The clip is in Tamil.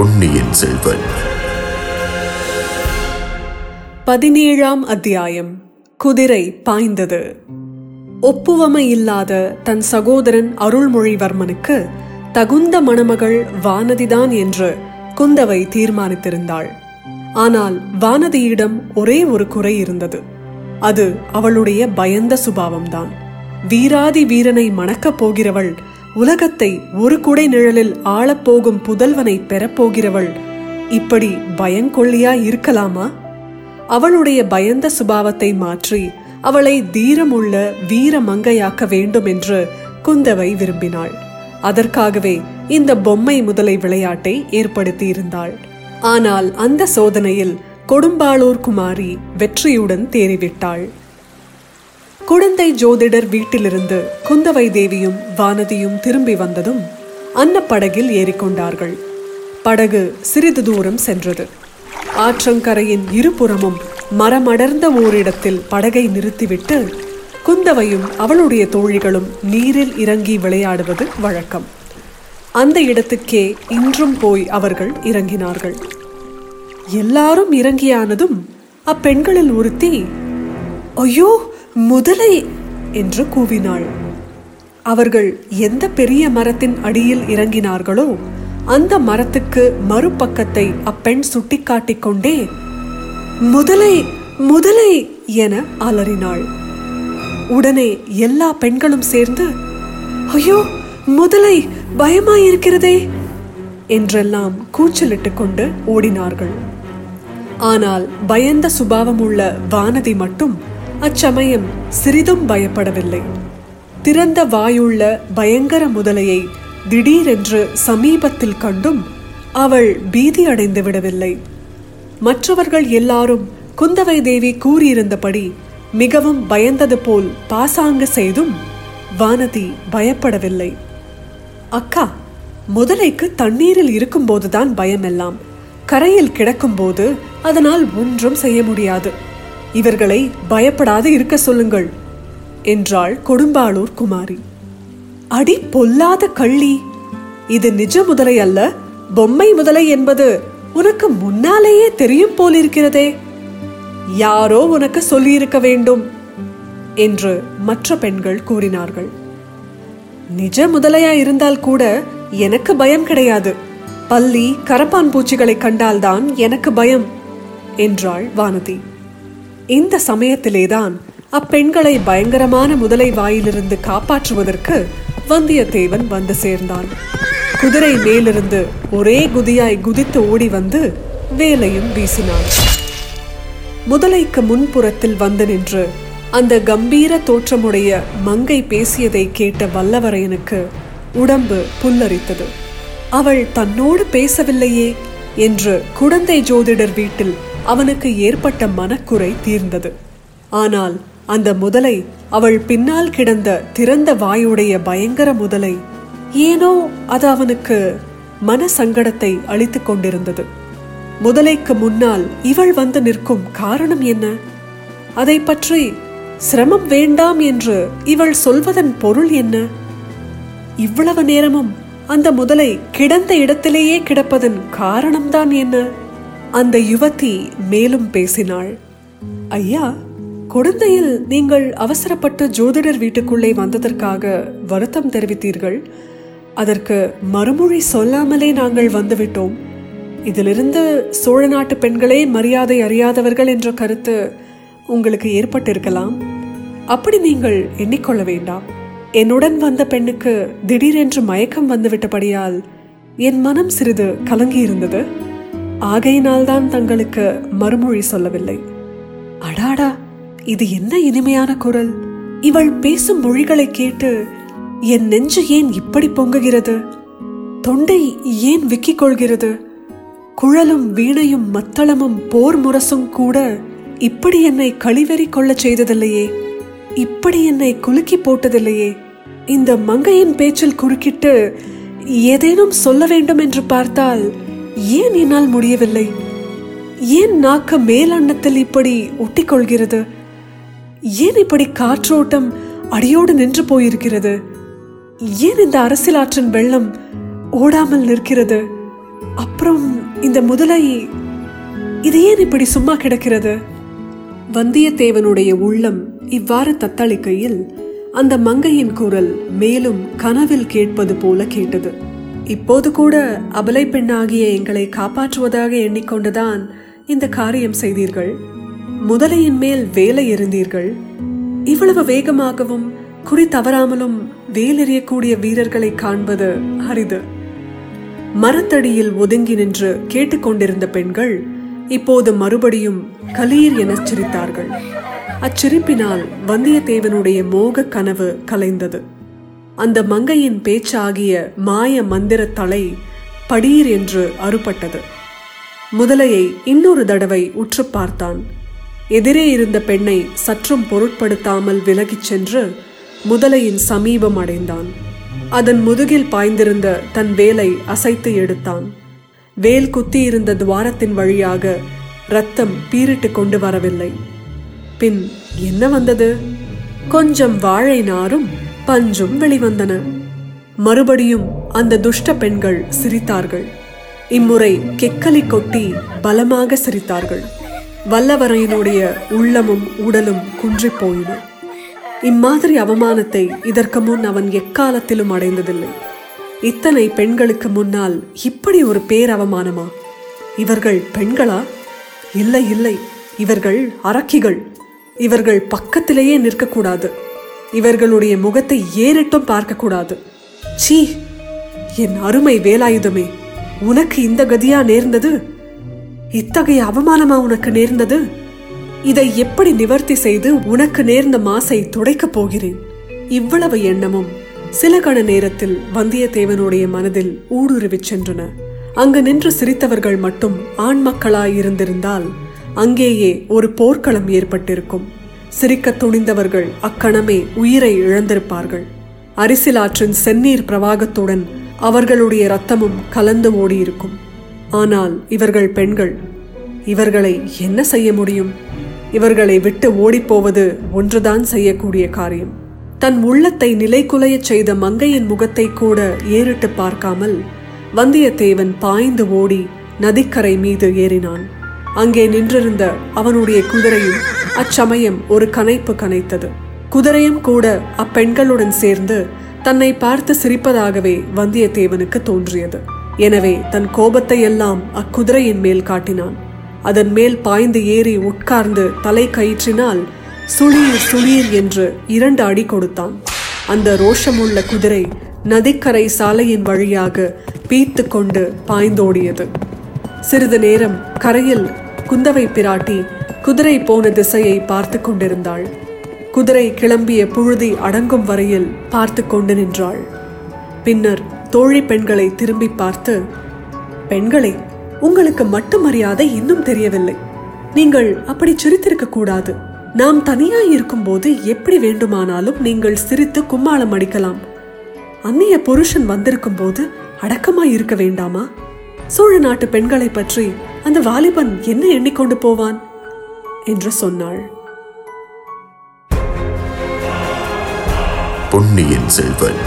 பொன்னியின் செல்வன். பதினேழாம் அத்தியாயம். குதிரை பாய்ந்தது. ஒப்புவமை இல்லாத தன் சகோதரன் அருள்மொழிவர்மனுக்கு தகுந்த மணமகள் வானதிதான் என்று குந்தவை தீர்மானித்திருந்தாள். ஆனால் வானதியிடம் ஒரே ஒரு குறை இருந்தது. அது அவளுடைய பயந்த சுபாவம்தான். வீராதி வீரனை மணக்கப் போகிறவள் உலகத்தை ஒரு குடை நிழலில் ஆளப்போகும் புதல்வனை பெறப்போகிறவள் இப்படி பயங்கொள்ளியா இருக்கலாமா? அவளுடைய பயந்த சுபாவத்தை மாற்றி அவளை தீரமுள்ள வீர மங்கையாக்க வேண்டும் என்று குந்தவை விரும்பினாள். அதற்காகவே இந்த பொம்மை முதலை விளையாட்டை ஏற்படுத்தியிருந்தாள். ஆனால் அந்த சோதனையில் கொடும்பாளூர் குமாரி வெற்றியுடன் தேறிவிட்டாள். குழந்தை ஜோதிடர் வீட்டிலிருந்து குந்தவை தேவியும் வானதியும் திரும்பி வந்ததும் அன்னப்படகில் ஏறிக்கொண்டார்கள். படகு சிறிது தூரம் சென்றது. ஆற்றங்கரையின் இருபுறமும் மரமடர்ந்த ஓரிடத்தில் படகை நிறுத்திவிட்டு குந்தவையும் அவளுடைய தோழிகளும் நீரில் இறங்கி விளையாடுவது வழக்கம். அந்த இடத்துக்கே இன்றும் போய் அவர்கள் இறங்கினார்கள். எல்லாரும் இறங்கியானதும் அப்பெண்களில் ஒருத்தி ஐயோ முதலை என்று கூவினாள். அவர்கள் எந்த பெரிய மரத்தின் அடியில் இறங்கினார்களோ அந்த மரத்துக்கு மறுபக்கத்தை அப்பெண் சுட்டிக்காட்டிக் கொண்டே முதலை முதலை என அலறினாள். உடனே எல்லா பெண்களும் சேர்ந்து ஐயோ முதலை பயமாயிருக்கிறதே என்றெல்லாம் கூச்சலிட்டு கொண்டு ஓடினார்கள். ஆனால் பயந்த சுபாவம் உள்ள வானதி மட்டும் அச்சமயம் சிறிதும் பயப்படவில்லை. திறந்த வாயுள்ள பயங்கர முதலையை திடீரென்று சமீபத்தில் கண்டும் அவள் பீதி அடைந்து விடவில்லை. மற்றவர்கள் எல்லாரும் குந்தவை தேவி கூறியிருந்தபடி மிகவும் பயந்தது போல் பாசாங்கு செய்தும் வானதி பயப்படவில்லை. அக்கா முதலைக்கு தண்ணீரில் இருக்கும்போதுதான் பயமெல்லாம். கரையில் கிடக்கும்போது அதனால் ஒன்றும் செய்ய முடியாது. இவர்களை பயப்படாது இருக்க சொல்லுங்கள் என்றாள் கொடும்பாளூர் குமாரி. அடி பொல்லாத கள்ளி! இது நிஜ முதலை அல்ல பொம்மை முதலை என்பது உனக்கு முன்னாலேயே தெரியும் போலிருக்கிறதே. யாரோ உனக்கு சொல்லியிருக்க வேண்டும் என்று மற்ற பெண்கள் கூறினார்கள். நிஜ முதலையா இருந்தால் கூட எனக்கு பயம் கிடையாது. பள்ளி கரப்பான் பூச்சிகளை கண்டால்தான் எனக்கு பயம் என்றாள் வானதி. இந்த சமயத்திலேதான் அப்பெண்களை பயங்கரமான முதலை வாயிலிருந்து காப்பாற்றுவதற்கு வந்தியத்தேவன் வந்து சேர்ந்தான். குதிரை மேலிருந்து ஒரே குதியாய் குதித்து ஓடி வந்து வேலையும் வீசினான். முதலைக்கு முன்புறத்தில் வந்து நின்று அந்த கம்பீர தோற்றமுடைய மங்கை பேசியதை கேட்ட வல்லவரையனுக்கு உடம்பு புல்லரித்தது. அவள் தன்னோடு பேசவில்லையே என்று குழந்தை ஜோதிடர் வீட்டில் அவனுக்கு ஏற்பட்ட மனக்குறை தீர்ந்தது. ஆனால் அந்த முதலை அவள் பின்னால் கிடந்த திறந்த வாயுடைய பயங்கர முதலை ஏனோ அது அவனுக்கு மன சங்கடத்தை அளித்துக் கொண்டிருந்தது. முதலைக்கு முன்னால் இவள் வந்து நிற்கும் காரணம் என்ன? அதை பற்றி சிரமம் வேண்டாம் என்று இவள் சொல்வதன் பொருள் என்ன? இவ்வளவு நேரமும் அந்த முதலை கிடந்த இடத்திலேயே கிடப்பதன் காரணம்தான் என்ன? அந்த யுவதி மேலும் பேசினாள். ஐயா குழந்தையில் நீங்கள் அவசரப்பட்டு ஜோதிடர் வீட்டுக்குள்ளே வந்ததற்காக வருத்தம் தெரிவித்தீர்கள். அதற்கு மறுமொழி சொல்லாமலே நாங்கள் வந்துவிட்டோம். இதிலிருந்து சோழ நாட்டு பெண்களே மரியாதை அறியாதவர்கள் என்ற கருத்து உங்களுக்கு ஏற்பட்டிருக்கலாம். அப்படி நீங்கள் எண்ணிக்கொள்ள வேண்டாம். என்னுடன் வந்த பெண்ணுக்கு திடீரென்று மயக்கம் வந்துவிட்டபடியால் என் மனம் சிறிது கலங்கியிருந்தது. ஆகையினால்தான் தங்களுக்கு மறுமொழி சொல்லவில்லை. அடாடா இது என்ன இனிமையான குரல்? இவள் பேசும் மொழிகளை கேட்டு என் நெஞ்சு ஏன் இப்படி பொங்குகிறது? தொண்டை ஏன் விக்கிக் கொள்கிறது குழலும் வீணையும் மத்தளமும் போர் முரசும் கூட இப்படி என்னை கழிவெறி கொள்ளச் செய்ததில்லையே. இப்படி என்னை குலுக்கி போட்டதில்லையே. இந்த மங்கையின் பேச்சில் குறுக்கிட்டு ஏதேனும் சொல்ல வேண்டும் என்று பார்த்தால் ஏன் என்னால் முடியவில்லை? ஏன் நாக்கு மேலண்ணத்தில் இப்படி ஒட்டிக்கொள்கிறது? ஏன் இப்படி காற்றோட்டம் அடியோடு நின்று போயிருக்கிறது? ஏன் இந்த அரசியலாற்றின் வெள்ளம் ஓடாமல் நிற்கிறது? அப்புறம் இந்த முதலை இது ஏன் இப்படி சும்மா கிடக்கிறது? வந்தியத்தேவனுடைய உள்ளம் இவ்வாறு தத்தளிக்கையில் அந்த மங்கையின் குரல் மேலும் கனவில் கேட்பது போல கேட்டது. இப்போது கூட அபலை பெண்ணாகிய எங்களை காப்பாற்றுவதாக எண்ணிக்கொண்டுதான் இந்த காரியம் செய்தீர்கள். முதலையின் மேல் வேலை எறிந்தீர்கள். இவ்வளவு வேகமாகவும் குறி தவறாமலும் வேலெறியக்கூடிய வீரர்களை காண்பது அரிது. மரத்தடியில் ஒதுங்கி நின்று கேட்டுக்கொண்டிருந்த பெண்கள் இப்போது மறுபடியும் கலீர் என சிரித்தார்கள். அச்சிரிப்பினால் வந்தியத்தேவனுடைய மோக கனவு கலைந்தது. அந்த மங்கையின் பேச்சாகிய மாய மந்திர தலை படீர் என்று அறுபட்டது. முதலையை இன்னொரு தடவை உற்று பார்த்தான். எதிரே இருந்த பெண்ணை சற்றும் பொருட்படுத்தாமல் விலகிச் சென்று முதலையின் சமீபம் அடைந்தான். அதன் முதுகில் பாய்ந்திருந்த தன் வேலை அசைத்து எடுத்தான். வேல் குத்தியிருந்த துவாரத்தின் வழியாக ரத்தம் பீரிட்டு கொண்டு வரவில்லை. பின் என்ன வந்தது? கொஞ்சம் வாழை நாரும் பஞ்சும் வெளிவந்தன. மறுபடியும் அந்த துஷ்ட பெண்கள் சிரித்தார்கள். இம்முறை கெக்கலி கொட்டி பலமாக சிரித்தார்கள். வல்லவரையினுடைய உள்ளமும் உடலும் குன்றிப் போயின. இம்மாதிரி அவமானத்தை இதற்கு முன் அவன் எக்காலத்திலும் அடைந்ததில்லை. இத்தனை பெண்களுக்கு முன்னால் இப்படி ஒரு பேர் அவமானமா இவர்கள் பெண்களா? இல்லை இல்லை. இவர்கள் அரக்கிகள். இவர்கள் பக்கத்திலேயே நிற்கக்கூடாது. இவர்களுடைய முகத்தை ஏறிட்டும் பார்க்கக்கூடாது. சீ என் அருமை வேலாயுதமே உனக்கு இந்த கதியா நேர்ந்தது? இத்தகைய அவமானமா உனக்கு நேர்ந்தது? இதை எப்படி நிவர்த்தி செய்து உனக்கு நேர்ந்த மாசை துடைக்கப் போகிறேன்? இவ்வளவு எண்ணமும் சில கண நேரத்தில் வந்தியத்தேவனுடைய மனதில் ஊடுருவிச் சென்றன. அங்கு நின்று சிரித்தவர்கள் மட்டும் ஆண் மக்களாய் இருந்திருந்தால் அங்கேயே ஒரு போர்க்களம் ஏற்பட்டிருக்கும். சிரிக்க துணிந்தவர்கள் அக்கணமே உயிரை இழந்திருப்பார்கள். அரிசிலாற்றின் செந்நீர் பிரவாகத்துடன் அவர்களுடைய ரத்தமும் கலந்து ஓடியிருக்கும். ஆனால் இவர்கள் பெண்கள் இவர்களை என்ன செய்ய முடியும்? இவர்களை விட்டு ஓடிப்போவது ஒன்றுதான் செய்யக்கூடிய காரியம். தன் உள்ளத்தை நிலைகுலையச் செய்த மங்கையின் முகத்தை கூட ஏறிட்டு பார்க்காமல் வந்தியத்தேவன் பாய்ந்து ஓடி நதிக்கரை மீது ஏறினான். அங்கே நின்றிருந்த அவனுடைய குதிரையும் அச்சமயம் ஒரு கனைப்பு கனைத்தது. குதிரையும் கூட அப்பெண்களுடன் சேர்ந்து தன்னை பார்த்து சிரிப்பதாகவே வந்தியத்தேவனுக்கு தோன்றியது. எனவே தன் கோபத்தை எல்லாம் அக்குதிரையின் மேல் காட்டினான். அதன் மேல் பாய்ந்து ஏறி உட்கார்ந்து தலை கயிற்றினால் சுளீர் சுளீர் என்று இரண்டு அடி கொடுத்தான். அந்த ரோஷமுள்ள குதிரை நதிக்கரை சாலையின் வழியாக பீத்து கொண்டு பாய்ந்தோடியது. சிறிது நேரம் கரையில் குந்தவை பிராட்டி குதிரை போன திசையை பார்த்து கொண்டிருந்தாள். குதிரை கிளம்பிய புழுதி அடங்கும் வரையில் பார்த்து கொண்டு நின்றாள். பின்னர் தோழி பெண்களை திரும்பி பார்த்து பெண்களே உங்களுக்கு மட்டு மரியாதை இன்னும் தெரியவில்லை. நீங்கள் அப்படி சிரித்திருக்க கூடாது. நாம் தனியாய் இருக்கும்போது எப்படி வேண்டுமானாலும் நீங்கள் சிரித்து கும்மாளம் அடிக்கலாம். அந்நிய புருஷன் வந்திருக்கும் போது அடக்கமாய் இருக்க வேண்டாமா? சோழ நாட்டு பெண்களை பற்றி அந்த வாலிபன் என்ன எண்ணிக்கொண்டு போவான்? என்று சொன்னாள். பொன்னியின் செல்வன்.